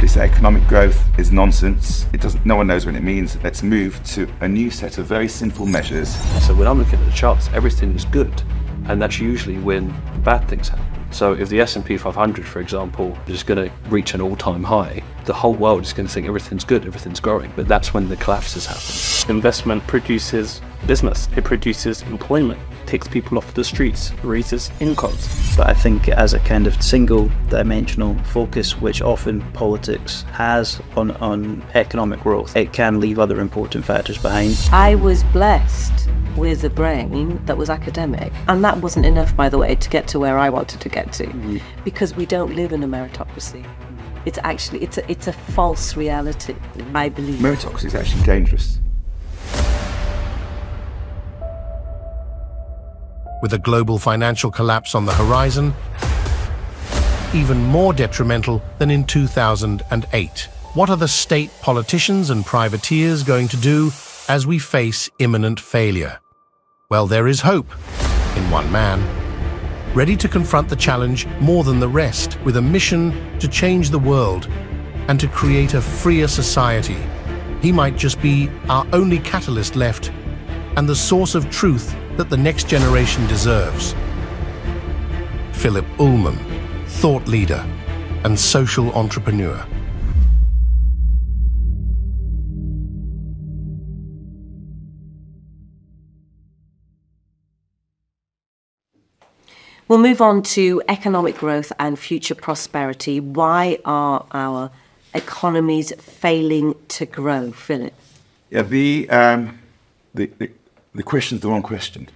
simply say economic growth is nonsense. It doesn't. No one knows what it means. Let's move to a new set of very simple measures. So when I'm looking at the charts, everything is good, and that's usually when bad things happen. So if the S&P 500, for example, is going to reach an all-time high, the whole world is going to think everything's good, everything's growing. But that's when the collapses happen. Investment produces business. It produces employment takes people off the streets, raises incomes. But I think as a kind of single dimensional focus, which often politics has on, on economic growth, it can leave other important factors behind. I was blessed with a brain that was academic. And that wasn't enough, by the way, to get to where I wanted to get to, mm. because we don't live in a meritocracy. It's actually it's a, it's a false reality, I believe. Meritocracy is actually dangerous. With a global financial collapse on the horizon, even more detrimental than in 2008. What are the state politicians and privateers going to do as we face imminent failure? Well, there is hope in one man, ready to confront the challenge more than the rest with a mission to change the world and to create a freer society. He might just be our only catalyst left and the source of truth that the next generation deserves. Phillip Ullmann, thought leader and social entrepreneur. We'll move on to economic growth and future prosperity. Why are our economies failing to grow, Phillip? Yeah, the, um, the, the the question is the wrong question.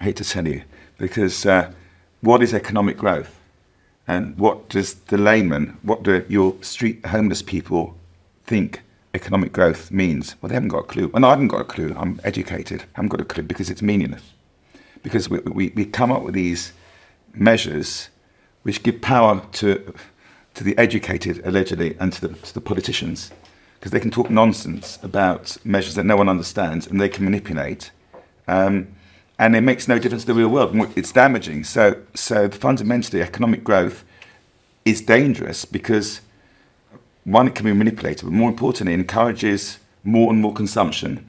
I hate to tell you, because uh, what is economic growth? And what does the layman, what do your street homeless people think economic growth means? Well, they haven't got a clue. And I haven't got a clue. I'm educated. I haven't got a clue because it's meaningless. Because we, we, we come up with these measures which give power to, to the educated, allegedly, and to the, to the politicians. Because they can talk nonsense about measures that no one understands and they can manipulate um, and it makes no difference to the real world. It's damaging. So, so fundamentally, economic growth is dangerous because one, it can be manipulated, but more importantly, it encourages more and more consumption,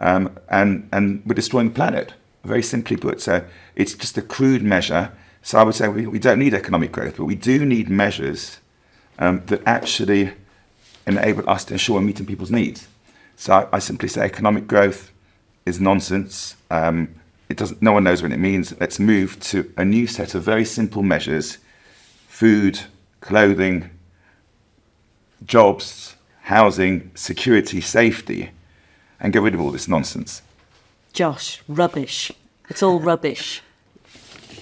um, and and we're destroying the planet. Very simply put, so it's just a crude measure. So I would say we, we don't need economic growth, but we do need measures um, that actually enable us to ensure we're meeting people's needs. So I, I simply say economic growth is nonsense. Um, it doesn't. No one knows what it means. Let's move to a new set of very simple measures: food, clothing, jobs, housing, security, safety, and get rid of all this nonsense. Josh, rubbish. It's all rubbish.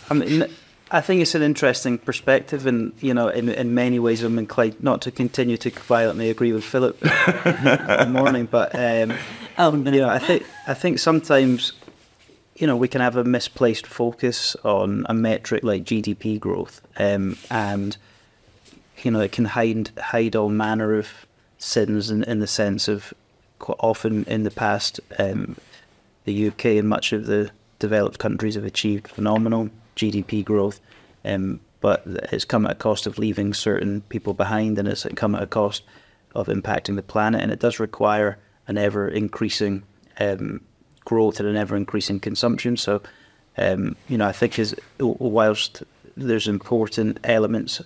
I mean, I think it's an interesting perspective, and you know, in in many ways, I'm inclined not to continue to violently agree with Phillip in the morning, but um, Oh no. I think I think sometimes you know we can have a misplaced focus on a metric like GDP growth, um, and you know it can hide hide all manner of sins in, in the sense of quite often in the past um, the UK and much of the developed countries have achieved phenomenal GDP growth, um, but it's come at a cost of leaving certain people behind, and it's come at a cost of impacting the planet, and it does require an ever increasing um, growth and an ever increasing consumption. So, um, you know, I think as whilst there's important elements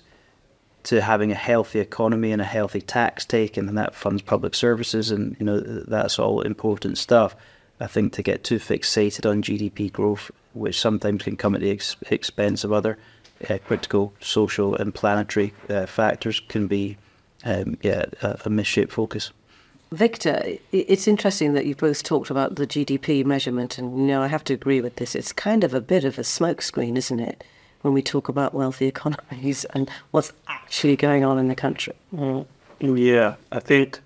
to having a healthy economy and a healthy tax take, and that funds public services, and you know that's all important stuff. I think to get too fixated on GDP growth, which sometimes can come at the ex- expense of other uh, critical social and planetary uh, factors, can be um, yeah a, a misshaped focus. Victor, it's interesting that you both talked about the GDP measurement, and you know I have to agree with this. It's kind of a bit of a smokescreen, isn't it, when we talk about wealthy economies and what's actually going on in the country? Mm. Yeah, I think.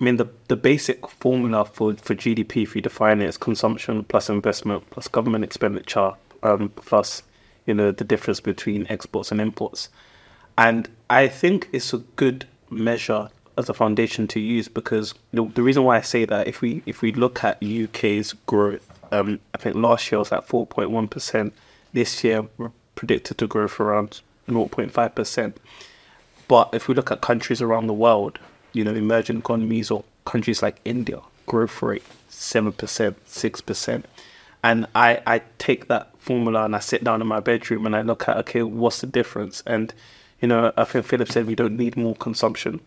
I mean, the the basic formula for, for GDP, if you define it, is consumption plus investment plus government expenditure um, plus you know the difference between exports and imports, and I think it's a good measure as a foundation to use because the, the reason why I say that if we if we look at UK's growth, um, I think last year was at four point one percent. This year we're predicted to grow for around zero point five percent. But if we look at countries around the world, you know, emerging economies or countries like India, growth rate seven percent, six percent, and I I take that formula and I sit down in my bedroom and I look at okay, what's the difference? And you know, I think Phillip said we don't need more consumption.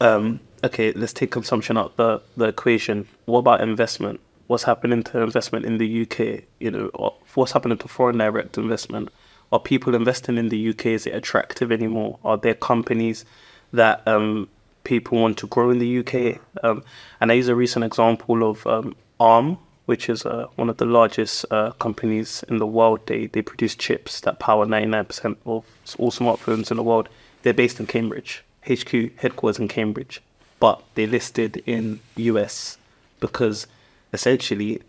Um, okay, let's take consumption out the the equation. What about investment? What's happening to investment in the UK? You know, what's happening to foreign direct investment? Are people investing in the UK? Is it attractive anymore? Are there companies that um, people want to grow in the UK? Um, and I use a recent example of um, ARM, which is uh, one of the largest uh, companies in the world. They they produce chips that power 99% of all smartphones in the world. They're based in Cambridge, HQ headquarters in Cambridge, but they listed in US because essentially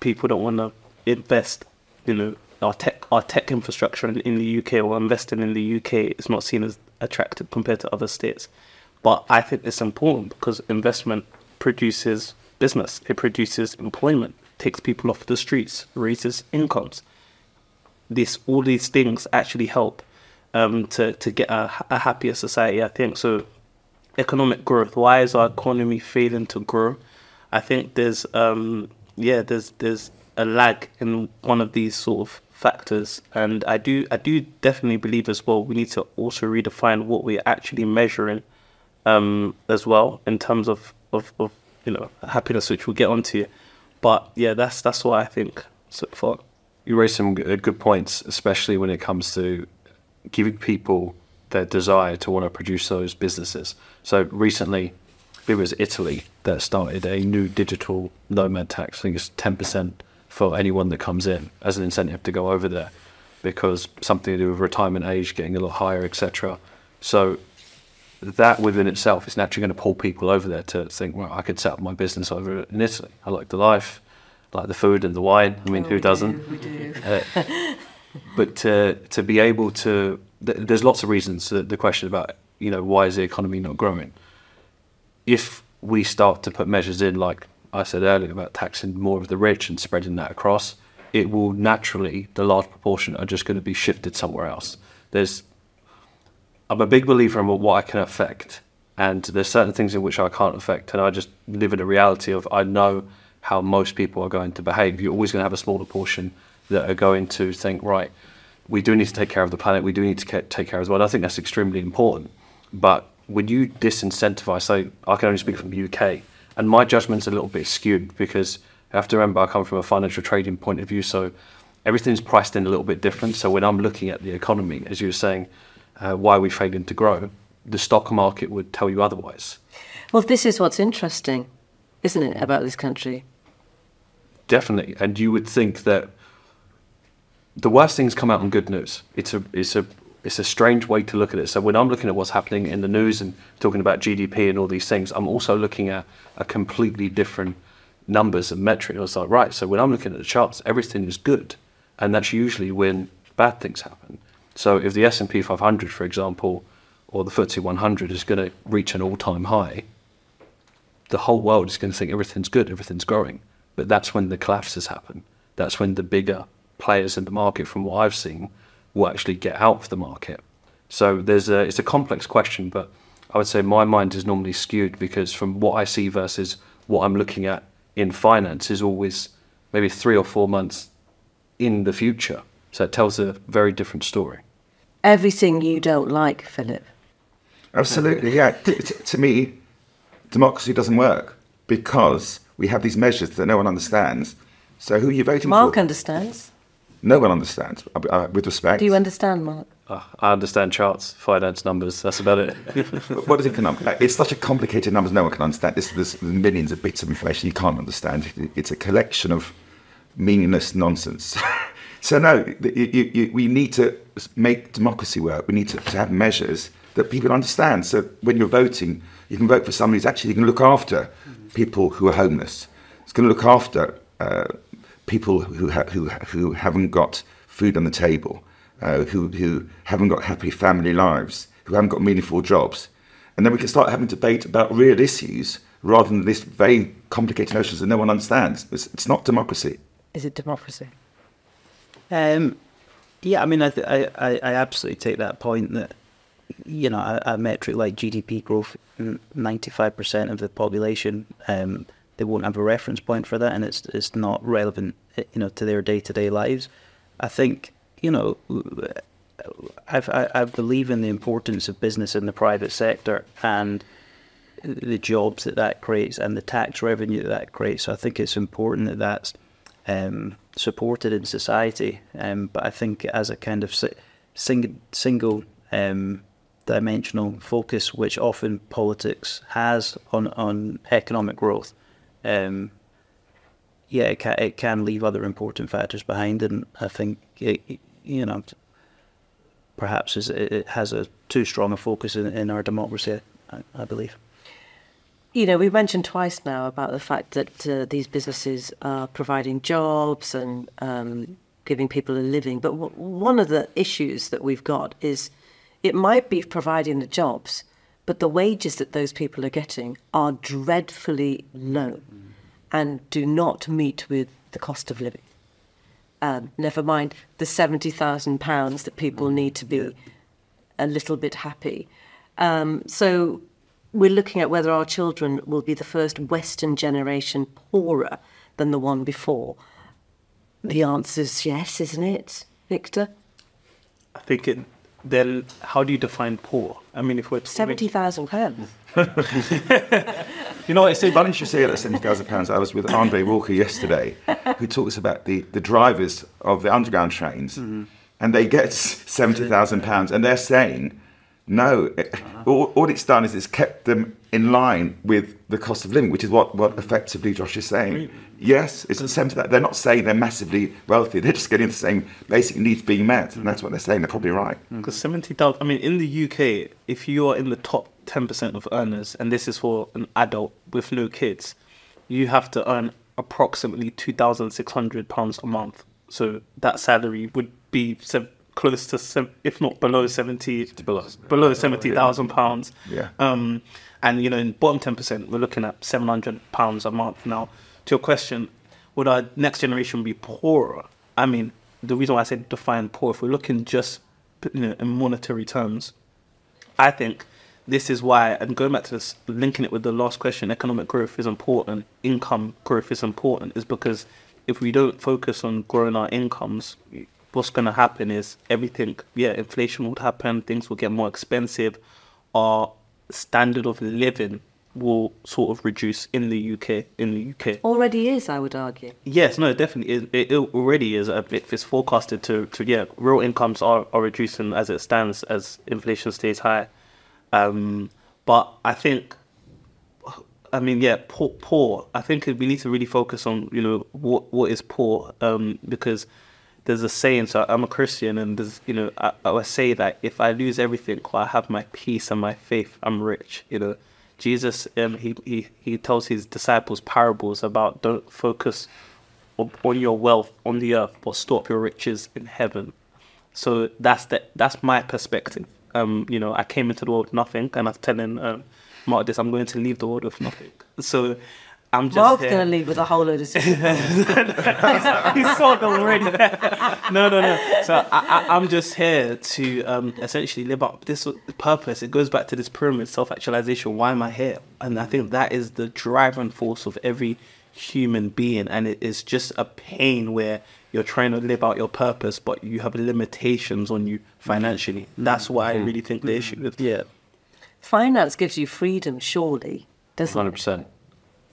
people don't want to invest, you know, our tech our tech infrastructure in, in the UK or investing in the UK is not seen as attractive compared to other states. But I think it's important because investment produces business, it produces employment, takes people off the streets, raises incomes. This all these things actually help um, to to get a, a happier society. I think so. Economic growth. Why is our economy failing to grow? I think there's um, yeah there's there's a lag in one of these sort of factors, and I do I do definitely believe as well we need to also redefine what we're actually measuring um, as well in terms of, of, of you know happiness, which we'll get onto. But yeah, that's that's what I think so far. You raise some uh, good points, especially when it comes to giving people their desire to want to produce those businesses. So recently, it was Italy that started a new digital nomad tax. I think it's ten percent for anyone that comes in as an incentive to go over there, because something to do with retirement age getting a little higher, etc. So that within itself is naturally going to pull people over there to think, well, I could set up my business over in Italy. I like the life, like the food and the wine. I mean, Oh, who doesn't? do, we do. Uh, but to to be able to, th- there's lots of reasons. To the question about you know why is the economy not growing? If we start to put measures in, like I said earlier about taxing more of the rich and spreading that across, it will naturally the large proportion are just going to be shifted somewhere else. There's I'm a big believer in what I can affect, and there's certain things in which I can't affect, and I just live in a reality of I know how most people are going to behave. You're always going to have a smaller portion that are going to think, right, we do need to take care of the planet, we do need to take care of the world. I think that's extremely important. But when you disincentivize, so I can only speak from the UK, and my judgment's a little bit skewed because I have to remember I come from a financial trading point of view, so everything's priced in a little bit different. So when I'm looking at the economy, as you were saying, uh, why are we failing to grow? The stock market would tell you otherwise. Well, this is what's interesting, isn't it, about this country? Definitely, and you would think that the worst things come out in good news. It's a it's a it's a strange way to look at it. So when I'm looking at what's happening in the news and talking about GDP and all these things, I'm also looking at a completely different numbers and metric. I was like, right. So when I'm looking at the charts, everything is good, and that's usually when bad things happen. So if the S&P 500, for example, or the FTSE 100 is going to reach an all-time high, the whole world is going to think everything's good, everything's growing. But that's when the collapses happen. That's when the bigger players in the market, from what I've seen, will actually get out of the market. So there's a, it's a complex question, but I would say my mind is normally skewed because from what I see versus what I'm looking at in finance is always maybe three or four months in the future. So it tells a very different story. Everything you don't like, Phillip. Absolutely, yeah. T- t- to me, democracy doesn't work because we have these measures that no one understands. So who are you voting Mark for? Mark understands. No one understands, uh, with respect. Do you understand, Mark? Uh, I understand charts, finance numbers, that's about it. what is economic? Like, It's such a complicated numbers no one can understand. This, there's millions of bits of information you can't understand. It's a collection of meaningless nonsense. so no, you, you, you, we need to make democracy work. We need to, to have measures that people understand. So when you're voting, you can vote for somebody who's actually going to look after people who are homeless. It's going to look after uh, people who, ha- who, who haven't got food on the table, uh, who, who haven't got happy family lives, who haven't got meaningful jobs. And then we can start having debate about real issues rather than this very complicated notions that no one understands. It's, it's not democracy. Is it democracy? Um, yeah, I mean, I, th- I, I, absolutely take that point that you know, a, a metric like GDP growth, ninety-five percent of the population, um, they won't have a reference point for that, and it's it's not relevant, you know, to their day-to-day lives. I think, you know, I've, I, I believe in the importance of business in the private sector and the jobs that that creates and the tax revenue that that creates. So I think it's important that that's um, supported in society. Um, but I think as a kind of sing, single um, dimensional focus, which often politics has on, on economic growth, um, yeah, it can, it can leave other important factors behind. And I think, it, you know, perhaps it has a too strong a focus in, in our democracy, I, I believe. You know, we've mentioned twice now about the fact that uh, these businesses are providing jobs and um, giving people a living. But w- one of the issues that we've got is it might be providing the jobs, but the wages that those people are getting are dreadfully low and do not meet with the cost of living. Um, never mind the £70,000 that people need to be a little bit happy. Um, so we're looking at whether our children will be the first Western generation poorer than the one before. The answer is yes, isn't it, Victor? I think it. Then, how do you define poor? I mean, if we're seventy thousand pounds. you know, it's funny you say that seventy thousand pounds. I was with Andre Walker yesterday, who talks about the, the drivers of the underground trains, mm-hmm. and they get seventy thousand pounds, and they're saying no, all, all, it's done is it's kept them in line with the cost of living, which is what, what effectively Josh is saying. Yes, it's the same to that. They're not saying they're massively wealthy. They're just getting the same basic needs being met, and that's what they're saying. They're probably right. Because seventy thousand. I mean, in the UK, if you are in the top ten percent of earners, and this is for an adult with no kids, you have to earn approximately two thousand six hundred pounds a month. So that salary would be close to, if not below seventy, below below seventy thousand pounds. Yeah. Um, and you know, in bottom ten percent, we're looking at seven hundred pounds a month. Now, to your question, would our next generation be poorer? I mean, the reason why I said define poor, if we're looking just you know in monetary terms, I think this is why, and going back to this, linking it with the last question, economic growth is important, income growth is important, is because if we don't focus on growing our incomes, what's going to happen is everything, yeah, inflation would happen, things will get more expensive, our standard of living will sort of reduce in the UK. In the UK, already is, I would argue. Yes, no, definitely is. It, it already is. A bit. It's forecasted to, to yeah, real incomes are, are reducing as it stands as inflation stays high. Um, but I think, I mean, yeah, poor, poor. I think we need to really focus on you know what what is poor um, because there's a saying. So I'm a Christian, and there's you know I, I would say that if I lose everything, I have my peace and my faith, I'm rich. You know, Jesus um he he he tells his disciples parables about don't focus on, your wealth on the earth, but store up your riches in heaven. So that's the that's my perspective. Um, you know, I came into the world with nothing, and I'm telling um, Mark this, I'm going to leave the world with nothing. So I'm just Mark's going to leave with a whole load of stuff. He's sold already. no, no, no. So I, I, am just here to um, essentially live up this purpose. It goes back to this pyramid self-actualization. Why am I here? And I think that is the driving force of every human being. And it is just a pain where you're trying to live out your purpose, but you have limitations on you financially. That's why I mm-hmm. really think the issue is. Yeah. Finance gives you freedom, surely, doesn't 100%. it?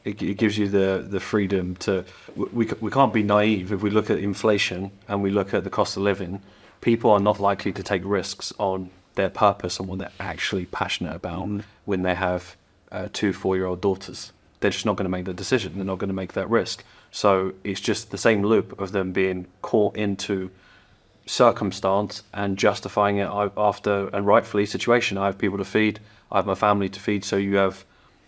It, it gives you the, the freedom to. We, we can't be naive if we look at inflation and we look at the cost of living. People are not likely to take risks on their purpose and what they're actually passionate about mm. when they have uh, two four year old daughters. They're just not going to make the decision. They're not going to make that risk. So it's just the same loop of them being caught into circumstance and justifying it after and rightfully situation. I have people to feed. I have my family to feed. So you have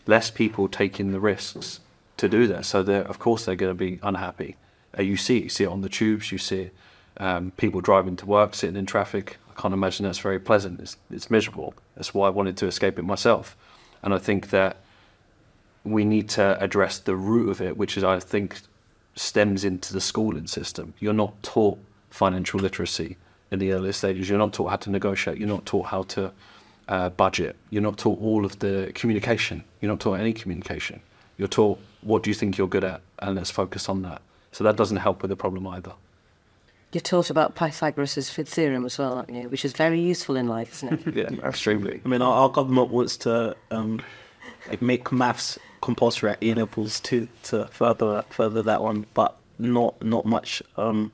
less people taking the risks to do that. So they're, of course they're going to be unhappy. Uh, you see, you see it on the tubes. You see um, people driving to work, sitting in traffic. I can't imagine that's very pleasant. It's, it's miserable. That's why I wanted to escape it myself. And I think that we need to address the root of it, which is I think stems into the schooling system. You're not taught financial literacy in the early stages. You're not taught how to negotiate. You're not taught how to uh, budget. You're not taught all of the communication. You're not taught any communication. You're taught what do you think you're good at, and let's focus on that. So that doesn't help with the problem either. You're taught about Pythagoras' fifth theorem as well, aren't you? Which is very useful in life, isn't it? Yeah, extremely. I mean, our, our government wants to um, like make maths compulsory at A levels too to further further that one, but not not much. Um,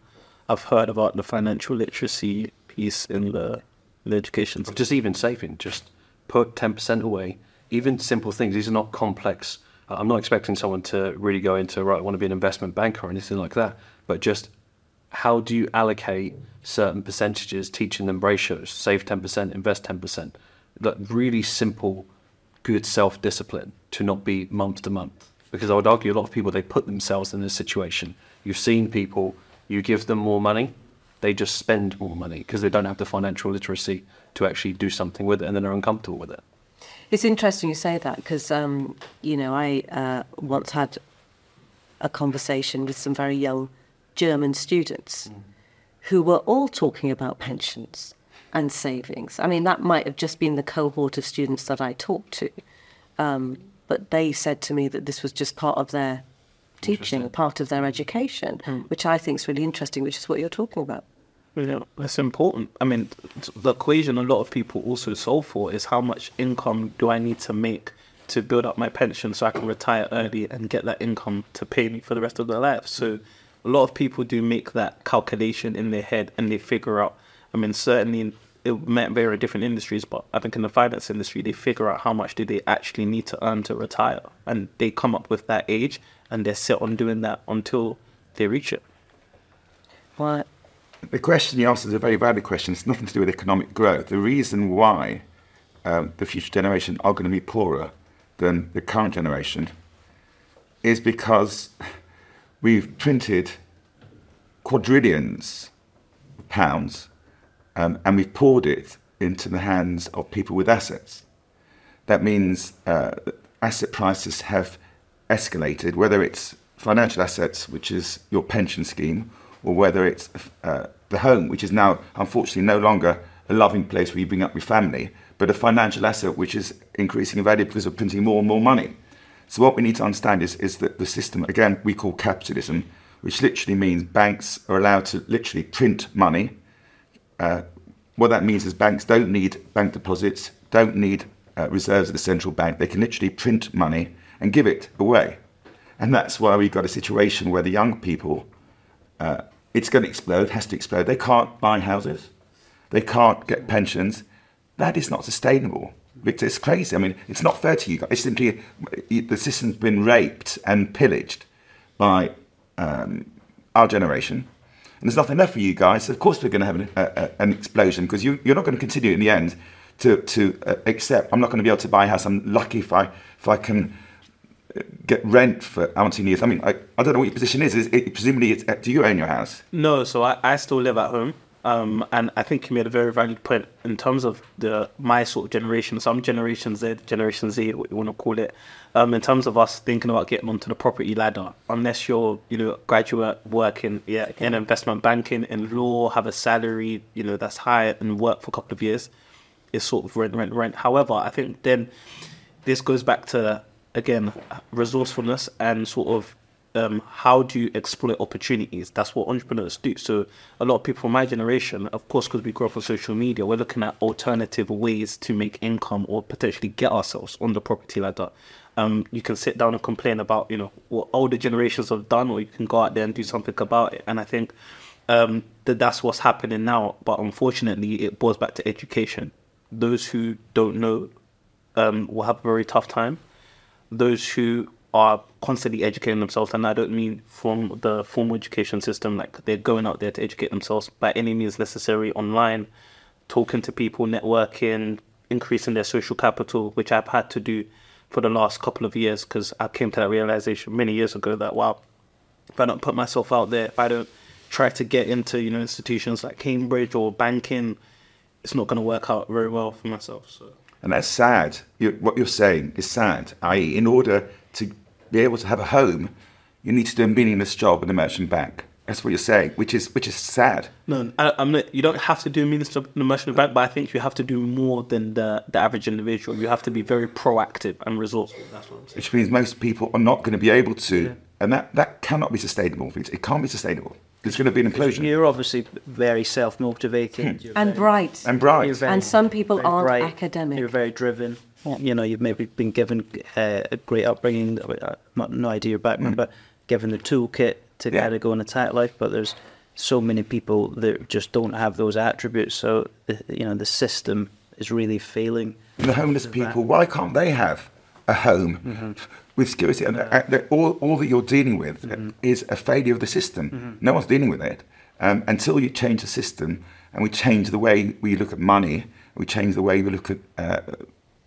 I've heard about the financial literacy piece in the, in education. Just even saving, just put 10% away. Even simple things, these are not complex. I'm not expecting someone to really go into, right, I want to be an investment banker or anything like that, but just how do you allocate certain percentages, teaching them ratios, save 10%, invest 10%? That really simple, good self discipline to not be month to month. Because I would argue a lot of people, they put themselves in this situation. You've seen people, you give them more money, they just spend more money because they don't have the financial literacy to actually do something with it and then they're uncomfortable with it. It's interesting you say that because, um, you know, I uh, once had a conversation with some very young German students who were all talking about pensions and savings. I mean, that might have just been the cohort of students that I talked to, um, but they said to me that this was just part of their teaching, part of their education, which I think is really interesting, which is what you're talking about. Yeah, that's important. I mean, the equation a lot of people also solve for is how much income do I need to make to build up my pension so I can retire early and get that income to pay me for the rest of their life. So, a lot of people do make that calculation in their head and they figure out. I mean, certainly in, it might vary in different industries, but I think in the finance industry they figure out how much do they actually need to earn to retire, and they come up with that age and they're set on doing that until they reach it. Why? The question you asked is a very valid question. It's nothing to do with economic growth. The reason why um, the future generation are going to be poorer than the current generation is because we've printed quadrillions of pounds um, and we've poured it into the hands of people with assets. That means uh, asset prices have escalated, whether it's financial assets, which is your pension scheme, or whether it's uh, the home, which is now unfortunately no longer a loving place where you bring up your family, but a financial asset which is increasing in value because of printing more and more money. So what we need to understand is, is that the system, again, we call capitalism, which literally means banks are allowed to literally print money. Uh, what that means is banks don't need bank deposits, don't need uh, reserves at the central bank. They can literally print money and give it away. And that's why we've got a situation where the young people, uh, it's going to explode, has to explode. They can't buy houses, they can't get pensions. That is not sustainable. Victor, it's crazy. I mean, it's not fair to you guys. It's simply the system's been raped and pillaged by um, our generation. And there's nothing left for you guys. Of course, we're going to have an, a, a, an explosion because you, you're not going to continue in the end to, to uh, accept. I'm not going to be able to buy a house. I'm lucky if I, if I can get rent for years. I mean, I, I don't know what your position is. is it, presumably, it's, do you own your house? No, so I, I still live at home. Um, and I think you made a very valid point in terms of the my sort of generation, some Generation Z, Generation Z, what you want to call it. Um, in terms of us thinking about getting onto the property ladder, unless you're, you know, graduate working, yeah, in investment banking, in law, have a salary, you know, that's high and work for a couple of years, it's sort of rent, rent, rent. However, I think then this goes back to again resourcefulness and sort of um, how do you exploit opportunities? That's what entrepreneurs do. So a lot of people from my generation, of course, because we grew up on social media, we're looking at alternative ways to make income or potentially get ourselves on the property ladder. Um, you can sit down and complain about, you know, what older generations have done, or you can go out there and do something about it. And I think um, that that's what's happening now. But unfortunately, it boils back to education. Those who don't know um, will have a very tough time. Those who are constantly educating themselves, and I don't mean from the formal education system, like they're going out there to educate themselves by any means necessary online, talking to people, networking, increasing their social capital, which I've had to do for the last couple of years because I came to that realization many years ago that wow, if I don't put myself out there, if I don't try to get into you know institutions like Cambridge or banking, it's not going to work out very well for myself. So. And that's sad. You, what you're saying is sad. I.e., in order to be able to have a home, you need to do a meaningless job in a merchant bank. That's what you're saying, which is which is sad. No, I, I'm not. You don't have to do a meaningless job in of merchant Bank, but I think you have to do more than the the average individual. You have to be very proactive and resourceful. That's what I'm saying. which means most people are not going to be able to, and that, that cannot be sustainable. It can't be sustainable. There's going to be an implosion. You're obviously very self motivated. and bright. And bright. Very- And some people aren't bright. academic. You're very driven. You know, you've maybe been given uh, a great upbringing. uh, no idea your background, but given the toolkit to Mm. Yeah. kind of go and attack life. But there's so many people that just don't have those attributes. So you know, the system is really failing. the homeless people, why can't they have a home Mm-hmm. With security? And uh, all, all that you're dealing with Mm-hmm. is a failure of the system. No one's dealing with it. Um, until you change the system and we change the way we look at money, we change the way we look at uh,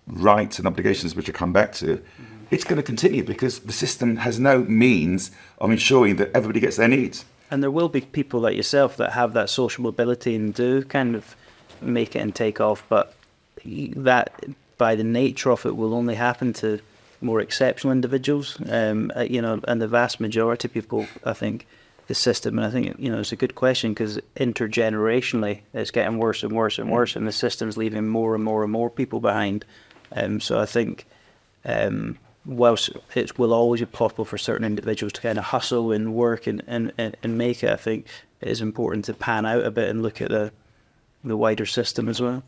rights and obligations, which I come back to, Mm-hmm. it's going to continue because the system has no means of ensuring that everybody gets their needs. And there will be people like yourself that have that social mobility and do kind of make it and take off, but that by the nature of it will only happen to more exceptional individuals. Um, uh, you know, and the vast majority of people, I think, the system, and I think you know, it's a good question because intergenerationally, it's getting worse and worse and worse, and the system's leaving more and more and more people behind. Um, so I think. Um, whilst it will always be possible for certain individuals to kind of hustle and work and, and, and, and make it, I think it is important to pan out a bit and look at the the wider system as well.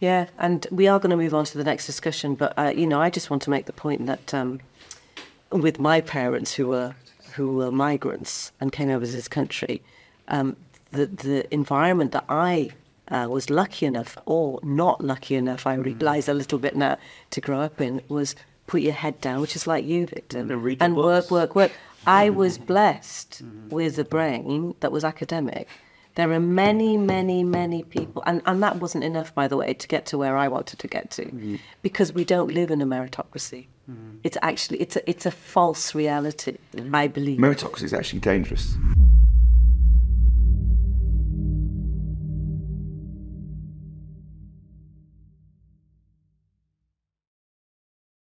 Yeah, and we are going to move on to the next discussion, but uh, you know, I just want to make the point that um, with my parents who were who were migrants and came over to this country, um, the the environment that I uh, was lucky enough or not lucky enough, I realise a little bit now, to grow up in was put your head down, which is like you, Victor, And read and work, work, work. I was blessed with a brain that was academic. There are many, many, many people, and, and that wasn't enough, by the way, to get to where I wanted to get to, mm. because we don't live in a meritocracy. Mm. It's actually it's a it's a false reality, I believe. Meritocracy is actually dangerous